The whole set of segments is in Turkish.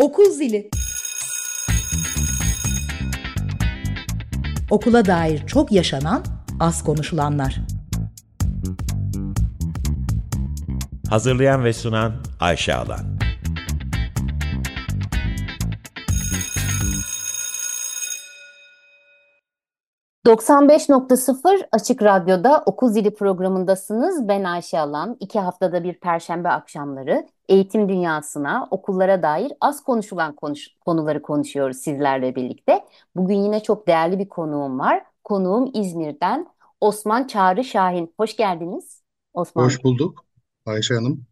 Okul zili. Okula dair çok yaşanan, az konuşulanlar. Hazırlayan ve sunan Ayşe Alan. ...95.0 Açık Radyo'da Okul Zili programındasınız. Ben Ayşe Alan. İki haftada bir Perşembe akşamları eğitim dünyasına, okullara dair az konuşulan konuş konuları konuşuyoruz sizlerle birlikte. Bugün yine çok değerli bir konuğum var. Konuğum İzmir'den Osman Çağrı Şahin. Hoş geldiniz Osman Hoş bulduk Ayşe Hanım.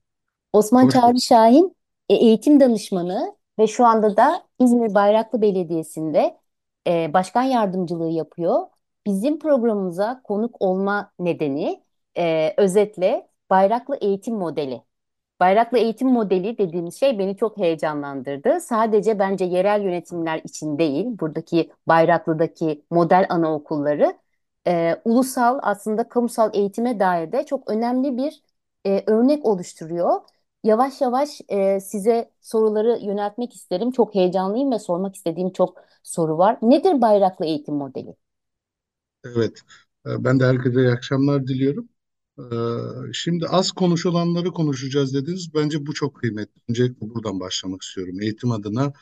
Osman Hoş Çağrı bulduk. Şahin e, eğitim danışmanı ve şu anda da İzmir Bayraklı Belediyesi'nde e, başkan yardımcılığı yapıyor. Bizim programımıza konuk olma nedeni e, özetle Bayraklı Eğitim Modeli. Bayraklı eğitim modeli dediğimiz şey beni çok heyecanlandırdı. Sadece bence yerel yönetimler için değil, buradaki Bayraklı'daki model anaokulları, e, ulusal aslında kamusal eğitime dair de çok önemli bir e, örnek oluşturuyor. Yavaş yavaş e, size soruları yöneltmek isterim. Çok heyecanlıyım ve sormak istediğim çok soru var. Nedir Bayraklı eğitim modeli? Evet, e, ben de herkese iyi akşamlar diliyorum. Ee, Şimdi az konuşulanları konuşacağız dediniz. Bence bu çok kıymetli. Öncelikle buradan başlamak istiyorum. Eğitim adına,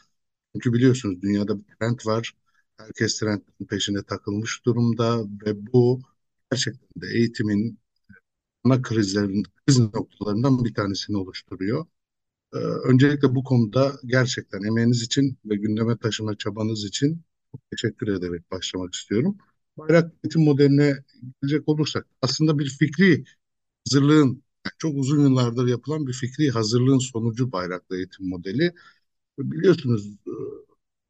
çünkü biliyorsunuz dünyada bir trend var. Herkes trendin peşine takılmış durumda ve bu gerçekten de eğitimin ana krizlerin, kriz noktalarından bir tanesini oluşturuyor. Ee, Öncelikle bu konuda gerçekten emeğiniz için ve gündeme taşıma çabanız için çok teşekkür ederek başlamak istiyorum. Bayrak eğitim modeline gelecek olursak aslında bir fikri hazırlığın yani çok uzun yıllardır yapılan bir fikri hazırlığın sonucu bayraklı eğitim modeli. Biliyorsunuz e,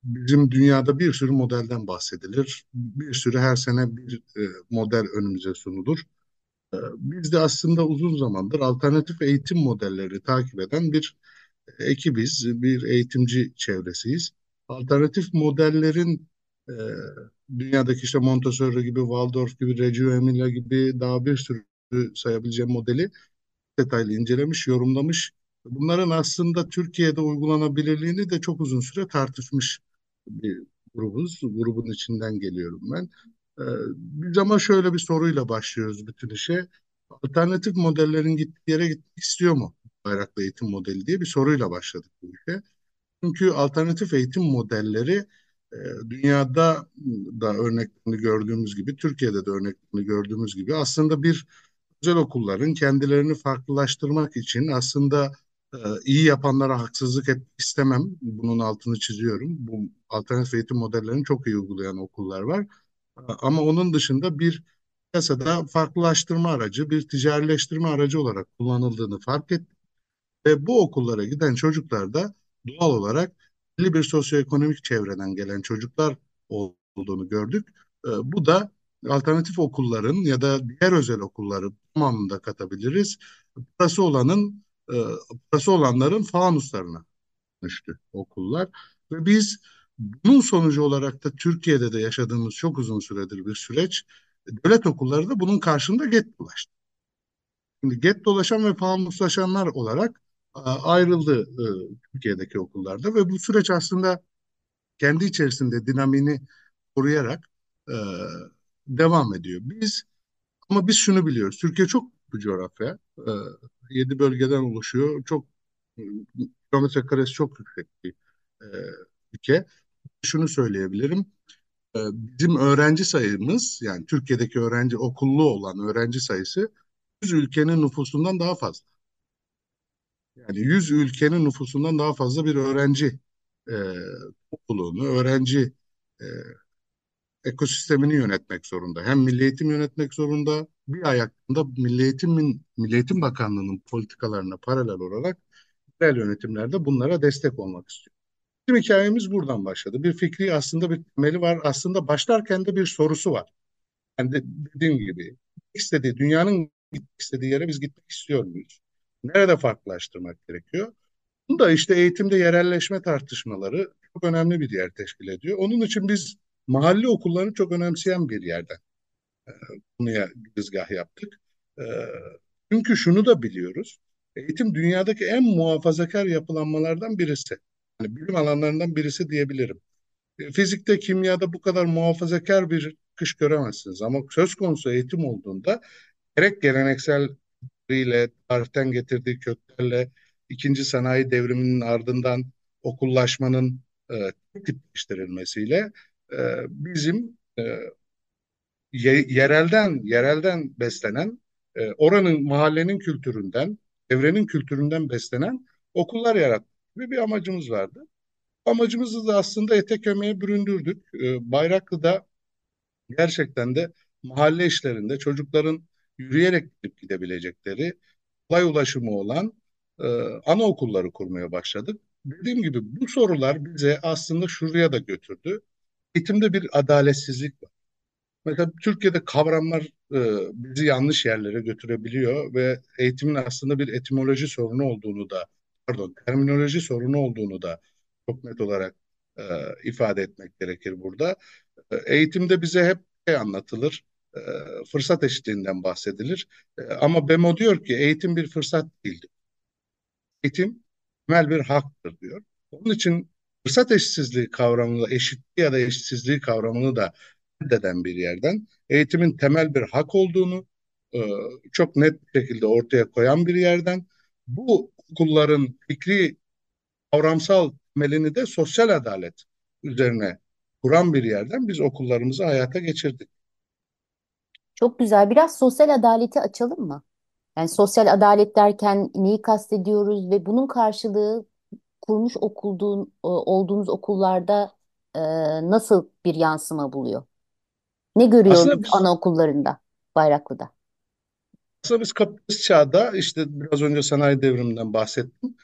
bizim dünyada bir sürü modelden bahsedilir. Bir sürü her sene bir e, model önümüze sunulur. E, Biz de aslında uzun zamandır alternatif eğitim modelleri takip eden bir ekibiz, bir eğitimci çevresiyiz. Alternatif modellerin dünyadaki işte Montessori gibi, Waldorf gibi, Reggio Emilia gibi daha bir sürü sayabileceğim modeli detaylı incelemiş, yorumlamış. Bunların aslında Türkiye'de uygulanabilirliğini de çok uzun süre tartışmış bir grubuz. Grubun içinden geliyorum ben. Ee, biz ama şöyle bir soruyla başlıyoruz bütün işe. Alternatif modellerin gittiği yere gitmek istiyor mu? Bayraklı eğitim modeli diye bir soruyla başladık bu işe. Çünkü alternatif eğitim modelleri dünyada da örneklerini gördüğümüz gibi, Türkiye'de de örneklerini gördüğümüz gibi aslında bir özel okulların kendilerini farklılaştırmak için aslında e, iyi yapanlara haksızlık etmek istemem. Bunun altını çiziyorum. Bu alternatif eğitim modellerini çok iyi uygulayan okullar var. Ama onun dışında bir piyasada farklılaştırma aracı, bir ticarileştirme aracı olarak kullanıldığını fark ettik. Ve bu okullara giden çocuklar da doğal olarak belli bir sosyoekonomik çevreden gelen çocuklar olduğunu gördük. E, Bu da alternatif okulların ya da diğer özel okulları tamamını da katabiliriz. Parası olanın, e, parası olanların fanuslarına dönüştü okullar. Ve biz bunun sonucu olarak da Türkiye'de de yaşadığımız çok uzun süredir bir süreç. Devlet okulları da bunun karşında get dolaştı. Şimdi get dolaşan ve fanuslaşanlar olarak ayrıldı e, Türkiye'deki okullarda ve bu süreç aslında kendi içerisinde dinamini koruyarak e, devam ediyor. Biz ama biz şunu biliyoruz. Türkiye çok bir coğrafya. E, yedi bölgeden oluşuyor. Çok e, kilometre karesi çok yüksek bir e, ülke. Şunu söyleyebilirim. E, bizim öğrenci sayımız yani Türkiye'deki öğrenci okullu olan öğrenci sayısı 100 ülkenin nüfusundan daha fazla. Yani 100 ülkenin nüfusundan daha fazla bir öğrenci e, topluluğunu, öğrenci e, ekosistemini yönetmek zorunda. Hem milli eğitim yönetmek zorunda, bir ayakında milli eğitimin, Milli Eğitim Bakanlığı'nın politikalarına paralel olarak yerel yönetimlerde bunlara destek olmak istiyor. Bizim hikayemiz buradan başladı. Bir fikri aslında bir temeli var. Aslında başlarken de bir sorusu var. Yani de, dediğim gibi istediği, dünyanın gitmek istediği yere biz gitmek istiyor muyuz? Nerede farklılaştırmak gerekiyor? Bu da işte eğitimde yerelleşme tartışmaları çok önemli bir yer teşkil ediyor. Onun için biz mahalle okullarını çok önemseyen bir yerden e, konuya girizgah yaptık. E, çünkü şunu da biliyoruz. Eğitim dünyadaki en muhafazakar yapılanmalardan birisi. Yani bilim alanlarından birisi diyebilirim. E, Fizikte, kimyada bu kadar muhafazakar bir kış göremezsiniz. Ama söz konusu eğitim olduğunda gerek gelenekseliyle, tarihten getirdiği köklerle, ikinci sanayi devriminin ardından okullaşmanın e, tipleştirilmesiyle e, bizim e, yerelden yerelden beslenen, e, oranın mahallenin kültüründen, evrenin kültüründen beslenen okullar yaratmak gibi bir amacımız vardı. Amacımızı da aslında ete kemiğe büründürdük. E, Bayraklı'da gerçekten de mahalle işlerinde çocukların yürüyerek gidip gidebilecekleri kolay ulaşımı olan e, anaokulları kurmaya başladık. Dediğim gibi bu sorular bize aslında şuraya da götürdü. Eğitimde bir adaletsizlik var. Mesela Türkiye'de kavramlar e, bizi yanlış yerlere götürebiliyor ve eğitimin aslında bir etimoloji sorunu olduğunu da, pardon, terminoloji sorunu olduğunu da çok net olarak e, ifade etmek gerekir burada. E, eğitimde bize hep şey anlatılır, e, fırsat eşitliğinden bahsedilir. E, ama BEMO diyor ki eğitim bir fırsat değildir. Eğitim temel bir haktır diyor. Onun için fırsat eşitsizliği kavramını, eşitliği ya da eşitsizliği kavramını da reddeden bir yerden eğitimin temel bir hak olduğunu e, çok net bir şekilde ortaya koyan bir yerden bu okulların fikri kavramsal temelini de sosyal adalet üzerine kuran bir yerden biz okullarımızı hayata geçirdik. Çok güzel. Biraz sosyal adaleti açalım mı? Yani sosyal adalet derken neyi kastediyoruz ve bunun karşılığı kurmuş okulduğun, e, olduğunuz okullarda e, nasıl bir yansıma buluyor? Ne Aslında görüyoruz biz anaokullarında, Bayraklı'da? aslında biz kapitalist çağda işte biraz önce sanayi devriminden bahsettim.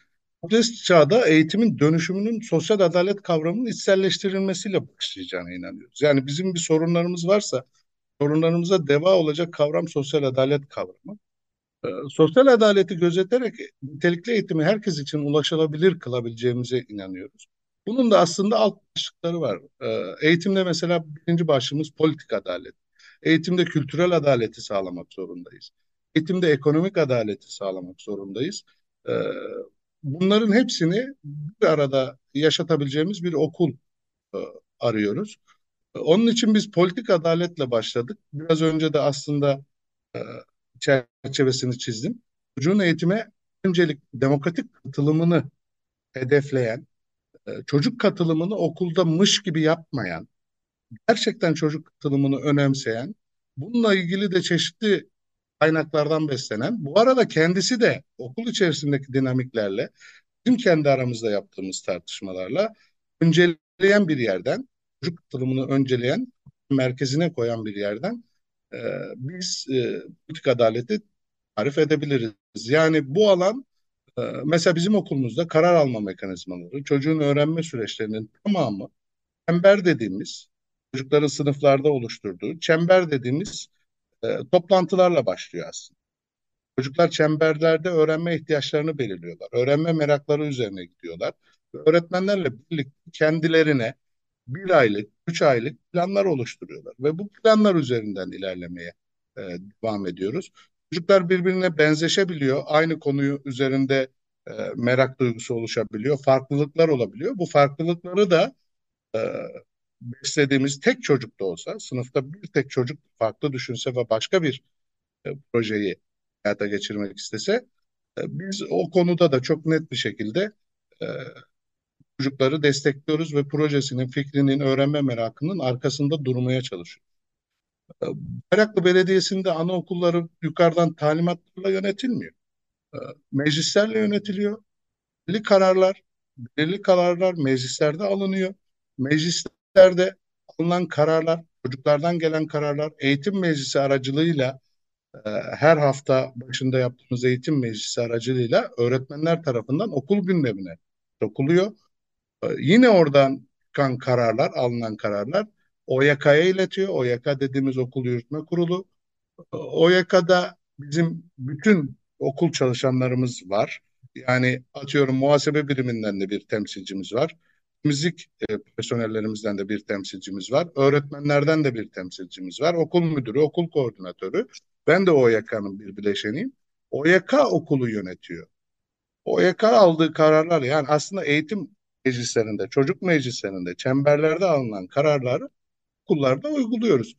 Kapitalist çağda eğitimin dönüşümünün sosyal adalet kavramının içselleştirilmesiyle başlayacağına inanıyoruz. Yani bizim bir sorunlarımız varsa sorunlarımıza deva olacak kavram sosyal adalet kavramı. Ee, sosyal adaleti gözeterek nitelikli eğitimi herkes için ulaşılabilir kılabileceğimize inanıyoruz. Bunun da aslında alt başlıkları var. Ee, eğitimde mesela birinci başlığımız politik adalet. Eğitimde kültürel adaleti sağlamak zorundayız. Eğitimde ekonomik adaleti sağlamak zorundayız. Ee, bunların hepsini bir arada yaşatabileceğimiz bir okul e, arıyoruz. Onun için biz politik adaletle başladık. Biraz önce de aslında e, çerçevesini çizdim. Çocuğun eğitime öncelik demokratik katılımını hedefleyen, e, çocuk katılımını okulda mış gibi yapmayan, gerçekten çocuk katılımını önemseyen, bununla ilgili de çeşitli kaynaklardan beslenen, bu arada kendisi de okul içerisindeki dinamiklerle, bizim kendi aramızda yaptığımız tartışmalarla önceleyen bir yerden, çocuk katılımını önceleyen, merkezine koyan bir yerden e, biz e, politik adaleti tarif edebiliriz. Yani bu alan e, mesela bizim okulumuzda karar alma mekanizmaları, çocuğun öğrenme süreçlerinin tamamı çember dediğimiz, çocukların sınıflarda oluşturduğu çember dediğimiz e, toplantılarla başlıyor aslında. Çocuklar çemberlerde öğrenme ihtiyaçlarını belirliyorlar. Öğrenme merakları üzerine gidiyorlar. Öğretmenlerle birlikte kendilerine bir aylık, üç aylık planlar oluşturuyorlar. Ve bu planlar üzerinden ilerlemeye e, devam ediyoruz. Çocuklar birbirine benzeşebiliyor. Aynı konuyu üzerinde e, merak duygusu oluşabiliyor. Farklılıklar olabiliyor. Bu farklılıkları da e, beslediğimiz tek çocuk da olsa, sınıfta bir tek çocuk farklı düşünse ve başka bir e, projeyi hayata geçirmek istese, e, biz o konuda da çok net bir şekilde e, çocukları destekliyoruz ve projesinin, fikrinin, öğrenme merakının arkasında durmaya çalışıyoruz. E, Bayraklı Belediyesi'nde anaokulları yukarıdan talimatlarla yönetilmiyor. E, meclislerle yönetiliyor. Belirli kararlar, belirli kararlar meclislerde alınıyor. Meclislerde alınan kararlar, çocuklardan gelen kararlar eğitim meclisi aracılığıyla e, her hafta başında yaptığımız eğitim meclisi aracılığıyla öğretmenler tarafından okul gündemine sokuluyor. Yine oradan çıkan kararlar, alınan kararlar OYK'ya iletiyor. OYK dediğimiz okul yürütme kurulu. OYK'da bizim bütün okul çalışanlarımız var. Yani atıyorum muhasebe biriminden de bir temsilcimiz var. Müzik e, personellerimizden de bir temsilcimiz var. Öğretmenlerden de bir temsilcimiz var. Okul müdürü, okul koordinatörü. Ben de OYK'nın bir bileşeniyim. OYK okulu yönetiyor. OYK aldığı kararlar yani aslında eğitim meclislerinde, çocuk meclislerinde, çemberlerde alınan kararları okullarda uyguluyoruz.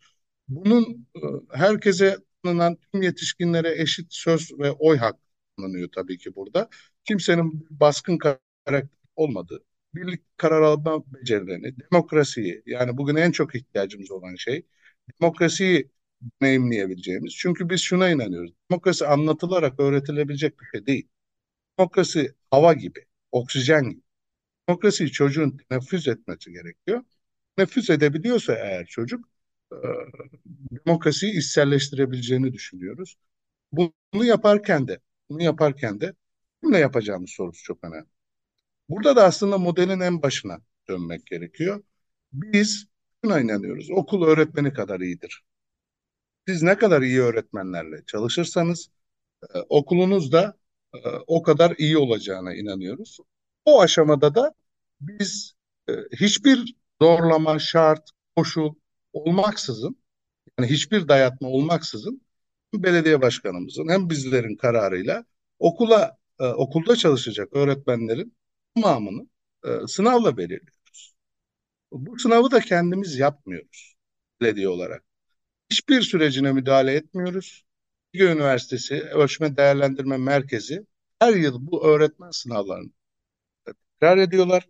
Bunun e, herkese tanınan tüm yetişkinlere eşit söz ve oy hakkı tanınıyor tabii ki burada. Kimsenin baskın karakter olmadığı, birlik karar alma becerilerini, demokrasiyi yani bugün en çok ihtiyacımız olan şey demokrasiyi deneyimleyebileceğimiz. Çünkü biz şuna inanıyoruz. Demokrasi anlatılarak öğretilebilecek bir şey değil. Demokrasi hava gibi, oksijen gibi. Demokrasiyi çocuğun teneffüs etmesi gerekiyor. Teneffüs edebiliyorsa eğer çocuk e, demokrasiyi içselleştirebileceğini düşünüyoruz. Bunu yaparken de bunu yaparken de kimle yapacağımız sorusu çok önemli. Burada da aslında modelin en başına dönmek gerekiyor. Biz şuna inanıyoruz. Okul öğretmeni kadar iyidir. Siz ne kadar iyi öğretmenlerle çalışırsanız e, okulunuz da e, o kadar iyi olacağına inanıyoruz. O aşamada da biz e, hiçbir zorlama, şart, koşul olmaksızın yani hiçbir dayatma olmaksızın belediye başkanımızın hem bizlerin kararıyla okula e, okulda çalışacak öğretmenlerin tamamını e, sınavla belirliyoruz. Bu sınavı da kendimiz yapmıyoruz belediye olarak. Hiçbir sürecine müdahale etmiyoruz. Bilgi Üniversitesi Ölçme Değerlendirme Merkezi her yıl bu öğretmen sınavlarını tekrar ediyorlar.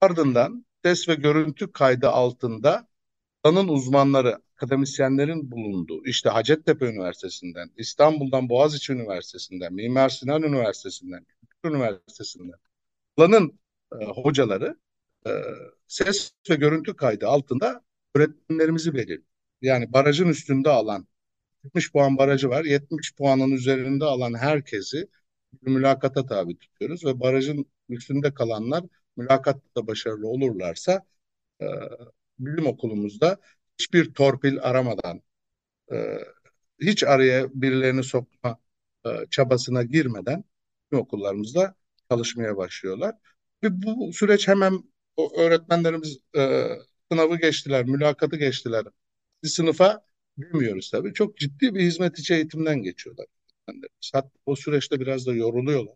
Ardından ses ve görüntü kaydı altında alanın uzmanları, akademisyenlerin bulunduğu, işte Hacettepe Üniversitesi'nden, İstanbul'dan Boğaziçi Üniversitesi'nden, Mimar Sinan Üniversitesi'nden, Kültür Üniversitesi'nden alanın e, hocaları e, ses ve görüntü kaydı altında öğretmenlerimizi belirliyor. Yani barajın üstünde alan 70 puan barajı var. 70 puanın üzerinde alan herkesi mülakata tabi tutuyoruz ve barajın üstünde kalanlar mülakatta başarılı olurlarsa e, bizim okulumuzda hiçbir torpil aramadan e, hiç araya birilerini sokma e, çabasına girmeden bizim okullarımızda çalışmaya başlıyorlar. Ve bu süreç hemen o öğretmenlerimiz e, sınavı geçtiler, mülakatı geçtiler. Bir sınıfa bilmiyoruz tabii. Çok ciddi bir hizmet içi eğitimden geçiyorlar. Hatta o süreçte biraz da yoruluyorlar.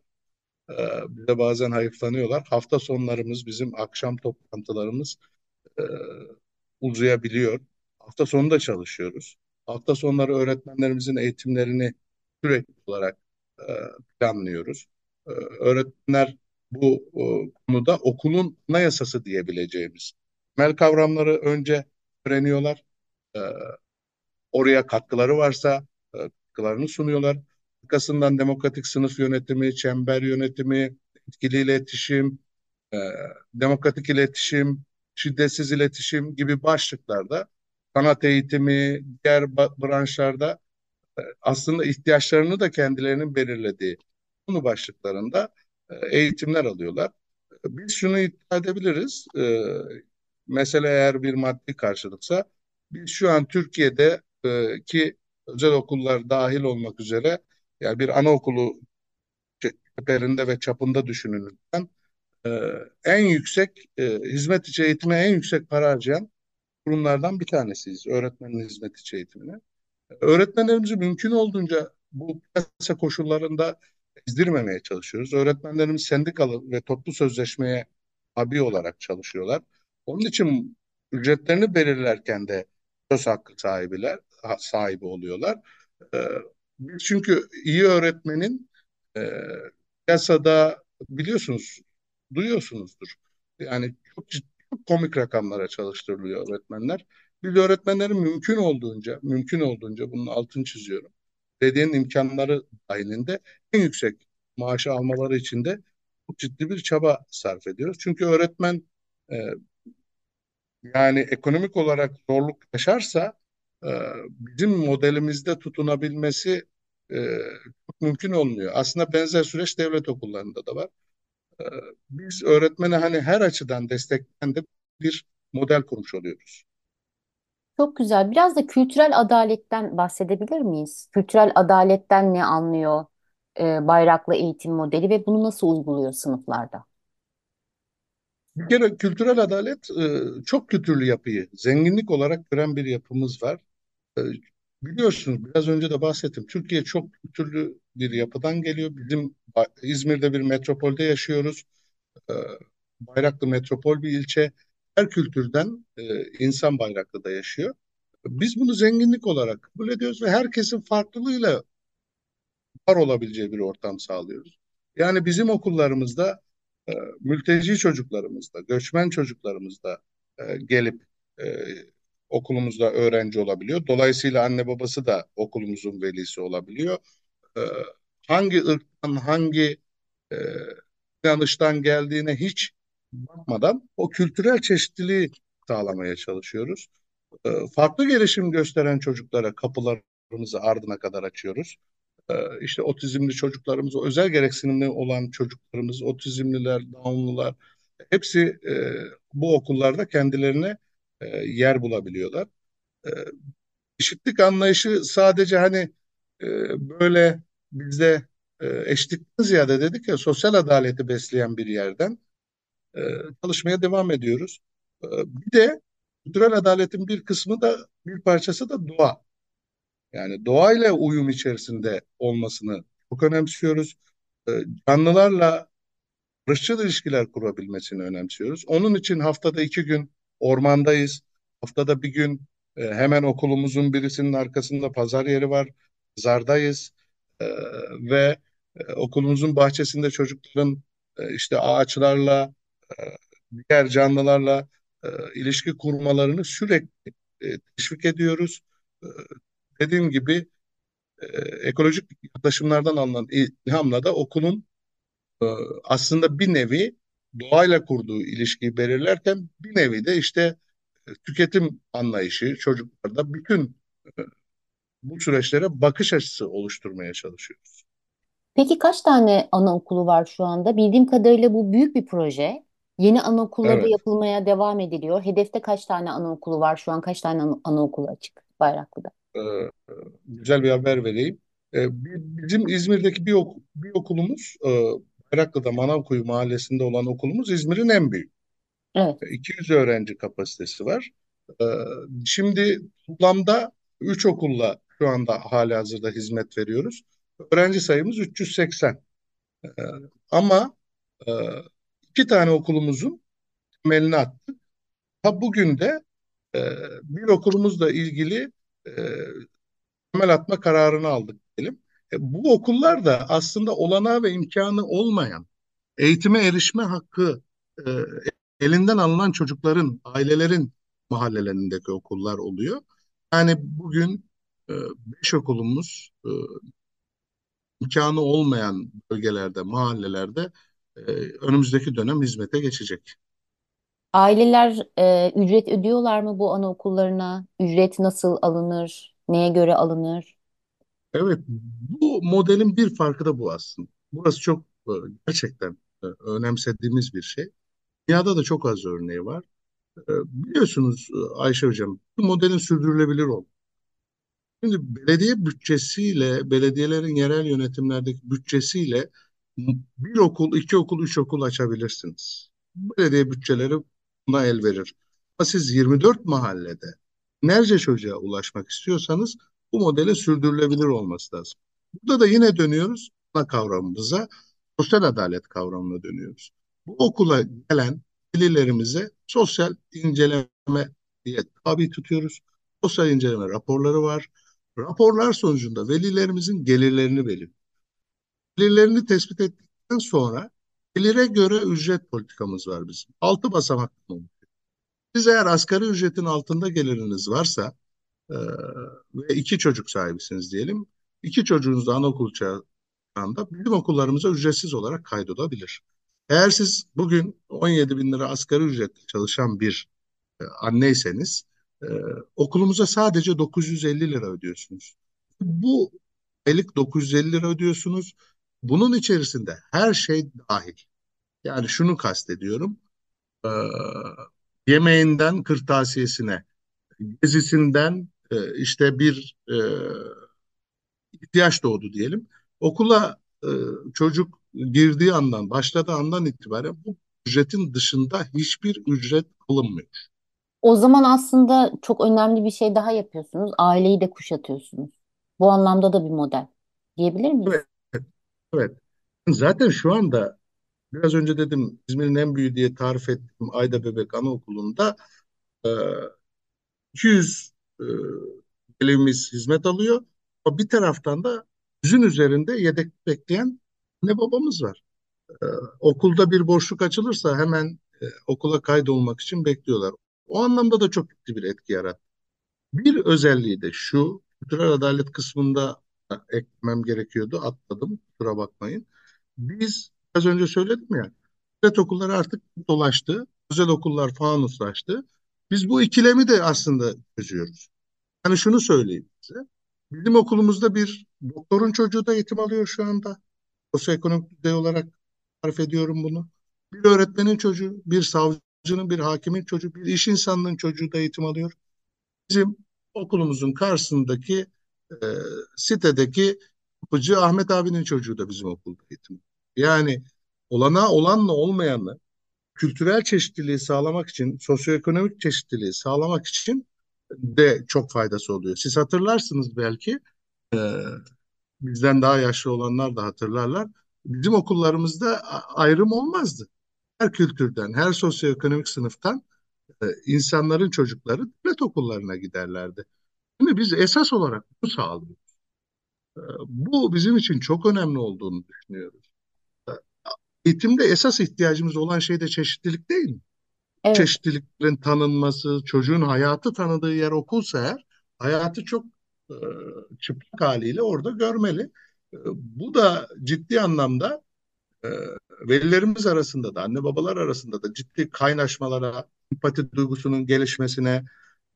Ee, bir de bazen hayıflanıyorlar. Hafta sonlarımız, bizim akşam toplantılarımız e, uzayabiliyor. Hafta sonu da çalışıyoruz. Hafta sonları öğretmenlerimizin eğitimlerini sürekli olarak e, planlıyoruz. E, öğretmenler bu e, konuda okulun anayasası diyebileceğimiz temel kavramları önce öğreniyorlar. E, oraya katkıları varsa e, katkılarını sunuyorlar. Arkasından demokratik sınıf yönetimi, çember yönetimi, etkili iletişim, e, demokratik iletişim, şiddetsiz iletişim gibi başlıklarda sanat eğitimi, diğer branşlarda e, aslında ihtiyaçlarını da kendilerinin belirlediği konu başlıklarında e, eğitimler alıyorlar. Biz şunu iddia edebiliriz. E, mesele eğer bir maddi karşılıksa biz şu an Türkiye'de e, ki özel okullar dahil olmak üzere yani bir anaokulu çeperinde ve çapında düşünülürken e, en yüksek e, hizmet içi eğitime en yüksek para harcayan kurumlardan bir tanesiyiz. Öğretmenin hizmet içi eğitimine. Öğretmenlerimizi mümkün olduğunca bu piyasa koşullarında ezdirmemeye çalışıyoruz. Öğretmenlerimiz sendikalı ve toplu sözleşmeye tabi olarak çalışıyorlar. Onun için ücretlerini belirlerken de söz hakkı sahibiler, sahibi oluyorlar. Ee, çünkü iyi öğretmenin e, piyasada biliyorsunuz, duyuyorsunuzdur. Yani çok, ciddi, çok komik rakamlara çalıştırılıyor öğretmenler. Biz öğretmenlerin mümkün olduğunca, mümkün olduğunca bunun altını çiziyorum. Belediyenin imkanları dahilinde en yüksek maaşı almaları için de çok ciddi bir çaba sarf ediyoruz. Çünkü öğretmen e, yani ekonomik olarak zorluk yaşarsa e, bizim modelimizde tutunabilmesi e, mümkün olmuyor. Aslında benzer süreç devlet okullarında da var. E, biz öğretmeni hani her açıdan destekleyen de bir model kurmuş oluyoruz. Çok güzel. Biraz da kültürel adaletten bahsedebilir miyiz? Kültürel adaletten ne anlıyor e, bayraklı eğitim modeli ve bunu nasıl uyguluyor sınıflarda? Bir kere kültürel adalet e, çok kültürlü yapıyı zenginlik olarak gören bir yapımız var. E, biliyorsunuz biraz önce de bahsettim. Türkiye çok kültürlü bir yapıdan geliyor. Bizim İzmir'de bir metropolde yaşıyoruz. E, Bayraklı metropol bir ilçe. Her kültürden e, insan Bayraklı'da yaşıyor. Biz bunu zenginlik olarak kabul ediyoruz ve herkesin farklılığıyla var olabileceği bir ortam sağlıyoruz. Yani bizim okullarımızda e, mülteci çocuklarımız da, göçmen çocuklarımız da e, gelip e, okulumuzda öğrenci olabiliyor. Dolayısıyla anne babası da okulumuzun velisi olabiliyor. E, hangi ırktan, hangi e, inanıştan geldiğine hiç bakmadan o kültürel çeşitliliği sağlamaya çalışıyoruz. E, farklı gelişim gösteren çocuklara kapılarımızı ardına kadar açıyoruz. E, işte otizmli çocuklarımız, özel gereksinimli olan çocuklarımız, otizmliler, Down'lular hepsi e, bu okullarda kendilerine e, yer bulabiliyorlar. E, eşitlik anlayışı sadece hani e, böyle bizde e, eşitlikten ziyade dedik ya sosyal adaleti besleyen bir yerden e, çalışmaya devam ediyoruz. E, bir de kültürel adaletin bir kısmı da bir parçası da doğa. Yani doğayla uyum içerisinde olmasını çok önemsiyoruz. E, canlılarla barışçıl ilişkiler kurabilmesini önemsiyoruz. Onun için haftada iki gün ormandayız. Haftada bir gün e, hemen okulumuzun birisinin arkasında pazar yeri var. Pazardayız. E, ve e, okulumuzun bahçesinde çocukların e, işte ağaçlarla, e, diğer canlılarla e, ilişki kurmalarını sürekli e, teşvik ediyoruz. E, dediğim gibi e, ekolojik yaklaşımlardan alınan ilhamla da okulun e, aslında bir nevi doğayla kurduğu ilişkiyi belirlerken bir nevi de işte e, tüketim anlayışı çocuklarda bütün e, bu süreçlere bakış açısı oluşturmaya çalışıyoruz. Peki kaç tane anaokulu var şu anda? Bildiğim kadarıyla bu büyük bir proje. Yeni anaokulları Evet, yapılmaya devam ediliyor. Hedefte kaç tane anaokulu var şu an? Kaç tane ana- anaokulu açık Bayraklı'da? e, güzel bir haber vereyim. E, bi- bizim İzmir'deki bir, ok- bir okulumuz, e, Bayraklı'da Manavkuyu mahallesinde olan okulumuz İzmir'in en büyük. Evet. 200 öğrenci kapasitesi var. Ee, Şimdi toplamda 3 okulla şu anda halihazırda hizmet veriyoruz. Öğrenci sayımız 380. Ee, Ama e, iki tane okulumuzun temelini attık. Ha bugün de e, bir okulumuzla ilgili e, temel atma kararını aldık Bu okullar da aslında olanağı ve imkanı olmayan eğitime erişme hakkı e, elinden alınan çocukların, ailelerin mahallelerindeki okullar oluyor. Yani bugün e, beş okulumuz e, imkanı olmayan bölgelerde, mahallelerde e, önümüzdeki dönem hizmete geçecek. Aileler e, ücret ödüyorlar mı bu anaokullarına? Ücret nasıl alınır? Neye göre alınır? Evet, bu modelin bir farkı da bu aslında. Burası çok e, gerçekten e, önemsediğimiz bir şey. Dünyada da çok az örneği var. E, biliyorsunuz e, Ayşe Hocam, bu modelin sürdürülebilir olması. Şimdi belediye bütçesiyle, belediyelerin yerel yönetimlerdeki bütçesiyle bir okul, iki okul, üç okul açabilirsiniz. Belediye bütçeleri buna el verir. Ama siz 24 mahallede binlerce çocuğa ulaşmak istiyorsanız bu modelin sürdürülebilir olması lazım. Burada da yine dönüyoruz ana kavramımıza, sosyal adalet kavramına dönüyoruz. Bu okula gelen velilerimize sosyal inceleme diye tabi tutuyoruz. Sosyal inceleme raporları var. Raporlar sonucunda velilerimizin gelirlerini belirliyor. Gelirlerini tespit ettikten sonra gelire göre ücret politikamız var bizim. Altı basamaklı. Siz eğer asgari ücretin altında geliriniz varsa e, ve iki çocuk sahibisiniz diyelim. İki çocuğunuz da anaokul çağında bizim okullarımıza ücretsiz olarak kaydolabilir. Eğer siz bugün 17 bin lira asgari ücretle çalışan bir e, anneyseniz e, okulumuza sadece 950 lira ödüyorsunuz. Bu aylık 950 lira ödüyorsunuz. Bunun içerisinde her şey dahil. Yani şunu kastediyorum. E, yemeğinden kırtasiyesine, gezisinden e, işte bir e, ihtiyaç doğdu diyelim. Okula e, çocuk girdiği andan, başladığı andan itibaren bu ücretin dışında hiçbir ücret alınmıyor. O zaman aslında çok önemli bir şey daha yapıyorsunuz. Aileyi de kuşatıyorsunuz. Bu anlamda da bir model diyebilir miyiz? Evet, evet. Zaten şu anda Biraz önce dedim İzmir'in en büyüğü diye tarif ettiğim Ayda Bebek Anaokulu'nda e, 200 e, velimiz hizmet alıyor. Ama bir taraftan da yüzün üzerinde yedek bekleyen anne babamız var. E, okulda bir boşluk açılırsa hemen e, okula kaydolmak için bekliyorlar. O anlamda da çok ciddi bir etki yarattı. Bir özelliği de şu, kültürel adalet kısmında eklemem gerekiyordu, atladım, kusura bakmayın. Biz az önce söyledim ya, devlet okulları artık dolaştı, özel okullar fanuslaştı. Biz bu ikilemi de aslında çözüyoruz. Yani şunu söyleyeyim size. Bizim okulumuzda bir doktorun çocuğu da eğitim alıyor şu anda. Sosyoekonomik düzey olarak tarif ediyorum bunu. Bir öğretmenin çocuğu, bir savcının, bir hakimin çocuğu, bir iş insanının çocuğu da eğitim alıyor. Bizim okulumuzun karşısındaki e, sitedeki kapıcı Ahmet abinin çocuğu da bizim okulda eğitim. Yani olana olanla olmayanla kültürel çeşitliliği sağlamak için, sosyoekonomik çeşitliliği sağlamak için de çok faydası oluyor. Siz hatırlarsınız belki, e, bizden daha yaşlı olanlar da hatırlarlar. Bizim okullarımızda ayrım olmazdı. Her kültürden, her sosyoekonomik sınıftan e, insanların çocukları devlet okullarına giderlerdi. Şimdi biz esas olarak bunu sağlıyoruz. E, bu bizim için çok önemli olduğunu düşünüyoruz. Eğitimde esas ihtiyacımız olan şey de çeşitlilik değil mi? Evet. Çeşitliliklerin tanınması, çocuğun hayatı tanıdığı yer okulsa eğer, hayatı çok e, çıplak haliyle orada görmeli. E, bu da ciddi anlamda e, velilerimiz arasında da, anne babalar arasında da ciddi kaynaşmalara, empati duygusunun gelişmesine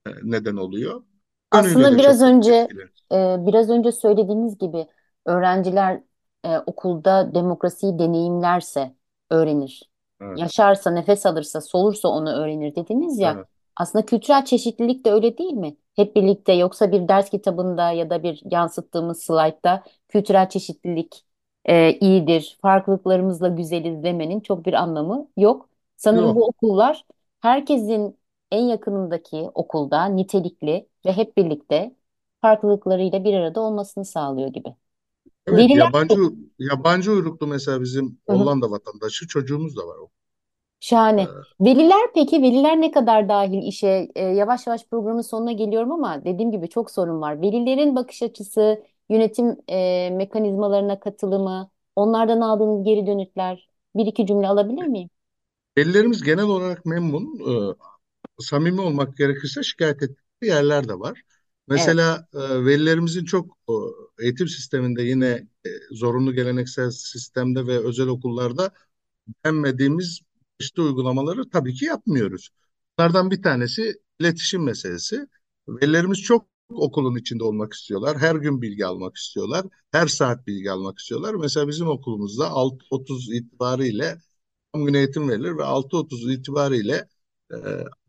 e, neden oluyor. Aslında biraz önce e, biraz önce söylediğiniz gibi öğrenciler e, okulda demokrasiyi deneyimlerse öğrenir. Evet, Yaşarsa, nefes alırsa, solursa onu öğrenir dediniz ya. evet. Aslında kültürel çeşitlilik de öyle değil mi? Hep birlikte yoksa bir ders kitabında ya da bir yansıttığımız slaytta kültürel çeşitlilik e, iyidir, farklılıklarımızla güzeliz demenin çok bir anlamı yok. Sanırım bu Yok. okullar herkesin en yakınındaki okulda nitelikli ve hep birlikte farklılıklarıyla bir arada olmasını sağlıyor gibi. Evet, Veliler yabancı yabancı uyruklu mesela bizim Hı hı. Hollanda vatandaşı çocuğumuz da var. Şahane. Ee, Veliler peki veliler ne kadar dahil işe? Ee, yavaş yavaş programın sonuna geliyorum ama dediğim gibi çok sorun var. Velilerin bakış açısı, yönetim e, mekanizmalarına katılımı, onlardan aldığınız geri dönütler. Bir iki cümle alabilir miyim? velilerimiz genel olarak memnun. Ee, samimi olmak gerekirse şikayet ettikleri yerler de var. Evet. Mesela e, velilerimizin çok o, eğitim sisteminde yine e, zorunlu geleneksel sistemde ve özel okullarda beğenmediğimiz işte uygulamaları tabii ki yapmıyoruz. Bunlardan bir tanesi iletişim meselesi. Velilerimiz çok okulun içinde olmak istiyorlar. Her gün bilgi almak istiyorlar. Her saat bilgi almak istiyorlar. Mesela bizim okulumuzda 6.30 itibariyle tam gün eğitim verilir ve 6.30 itibariyle e,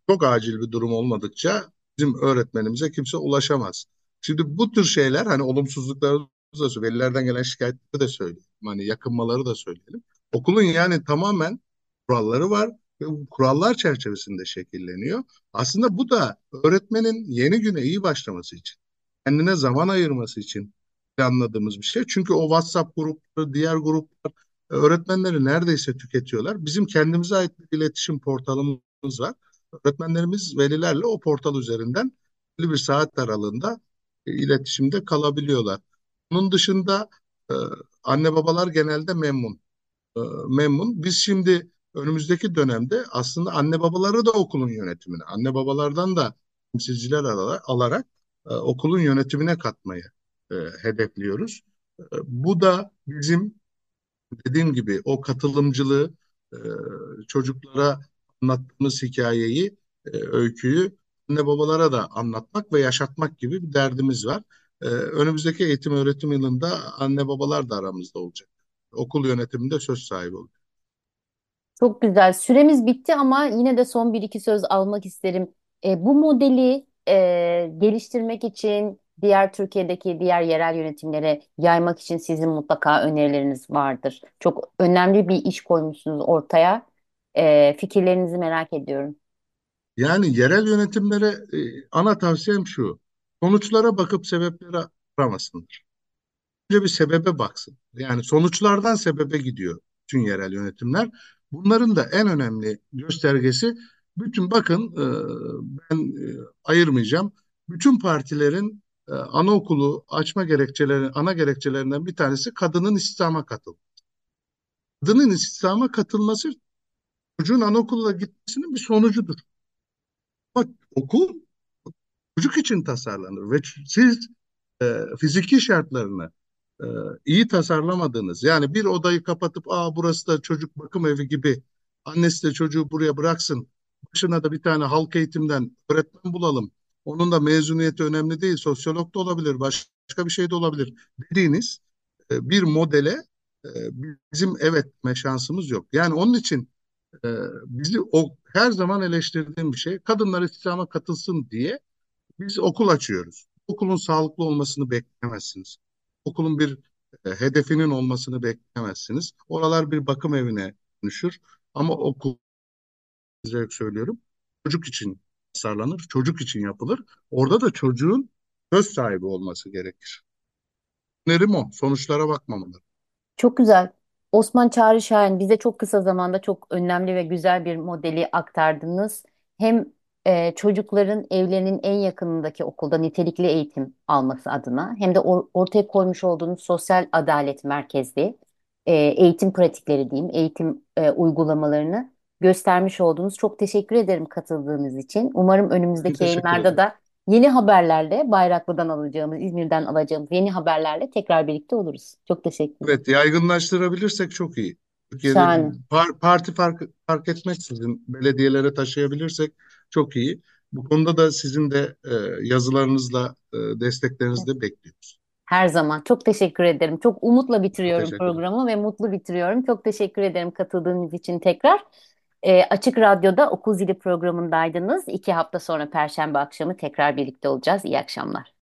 çok acil bir durum olmadıkça bizim öğretmenimize kimse ulaşamaz. Şimdi bu tür şeyler hani olumsuzlukları da velilerden gelen şikayetleri de söyleyelim. Hani yakınmaları da söyleyelim. Okulun yani tamamen kuralları var ve bu kurallar çerçevesinde şekilleniyor. Aslında bu da öğretmenin yeni güne iyi başlaması için, kendine zaman ayırması için planladığımız bir şey. Çünkü o WhatsApp grupları, diğer gruplar e, öğretmenleri neredeyse tüketiyorlar. Bizim kendimize ait bir iletişim portalımız var. Öğretmenlerimiz velilerle o portal üzerinden belli bir saat aralığında iletişimde kalabiliyorlar. Bunun dışında e, anne babalar genelde memnun. E, memnun. Biz şimdi önümüzdeki dönemde aslında anne babaları da okulun yönetimine, anne babalardan da temsilciler alarak, alarak e, okulun yönetimine katmayı e, hedefliyoruz. E, bu da bizim dediğim gibi o katılımcılığı e, çocuklara anlattığımız hikayeyi, e, öyküyü anne babalara da anlatmak ve yaşatmak gibi bir derdimiz var. E, önümüzdeki eğitim öğretim yılında anne babalar da aramızda olacak. Okul yönetiminde söz sahibi olacak. Çok güzel. Süremiz bitti ama yine de son bir iki söz almak isterim. E, bu modeli e, geliştirmek için diğer Türkiye'deki diğer yerel yönetimlere yaymak için sizin mutlaka önerileriniz vardır. Çok önemli bir iş koymuşsunuz ortaya. E, fikirlerinizi merak ediyorum. Yani yerel yönetimlere e, ana tavsiyem şu. Sonuçlara bakıp sebepleri aramasınlar. Önce bir sebebe baksın. Yani sonuçlardan sebebe gidiyor. bütün yerel yönetimler. Bunların da en önemli göstergesi bütün bakın e, ben e, ayırmayacağım. Bütün partilerin e, anaokulu açma gerekçeleri, ana gerekçelerinden bir tanesi kadının istihdama katılması. Kadının istihdama katılması çocuğun anaokuluna gitmesinin bir sonucudur. Okul çocuk için tasarlanır ve siz e, fiziki şartlarını e, iyi tasarlamadığınız yani bir odayı kapatıp aa burası da çocuk bakım evi gibi annesi de çocuğu buraya bıraksın başına da bir tane halk eğitimden öğretmen bulalım onun da mezuniyeti önemli değil sosyolog da olabilir başka bir şey de olabilir dediğiniz e, bir modele e, bizim evet deme şansımız yok. Yani onun için e, bizi o her zaman eleştirdiğim bir şey kadınlar istihdama katılsın diye biz okul açıyoruz. Okulun sağlıklı olmasını beklemezsiniz. Okulun bir e, hedefinin olmasını beklemezsiniz. Oralar bir bakım evine dönüşür. Ama okul, size söylüyorum, çocuk için tasarlanır, çocuk için yapılır. Orada da çocuğun söz sahibi olması gerekir. Önerim o. Sonuçlara bakmamalı. Çok güzel. Osman Çağrı Şahin bize çok kısa zamanda çok önemli ve güzel bir modeli aktardınız. Hem e, çocukların evlerinin en yakınındaki okulda nitelikli eğitim alması adına hem de or- ortaya koymuş olduğunuz sosyal adalet merkezli e, eğitim pratikleri diyeyim, eğitim e, uygulamalarını göstermiş oldunuz. Çok teşekkür ederim katıldığınız için. Umarım önümüzdeki Teşekkür yayınlarda ederim. da yeni haberlerle, Bayraklı'dan alacağımız, İzmir'den alacağımız yeni haberlerle tekrar birlikte oluruz. Çok teşekkürler. Evet, yaygınlaştırabilirsek çok iyi. Türkiye'de Şahane. par- parti fark, fark etmeksizin belediyelere taşıyabilirsek çok iyi. Bu konuda da sizin de e, yazılarınızla e, desteklerinizi de bekliyoruz. Her zaman. Çok teşekkür ederim. Çok umutla bitiriyorum Teşekkür ederim. programı ve mutlu bitiriyorum. Çok teşekkür ederim katıldığınız için tekrar. Ee, Açık Radyo'da Okul Zili programındaydınız. İki hafta sonra Perşembe akşamı tekrar birlikte olacağız. İyi akşamlar.